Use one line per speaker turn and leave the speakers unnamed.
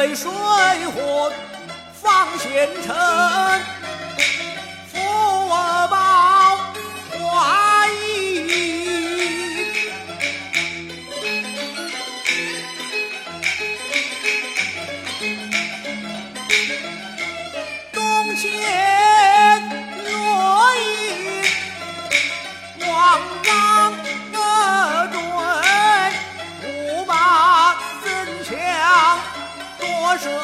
为水火方贤臣，出。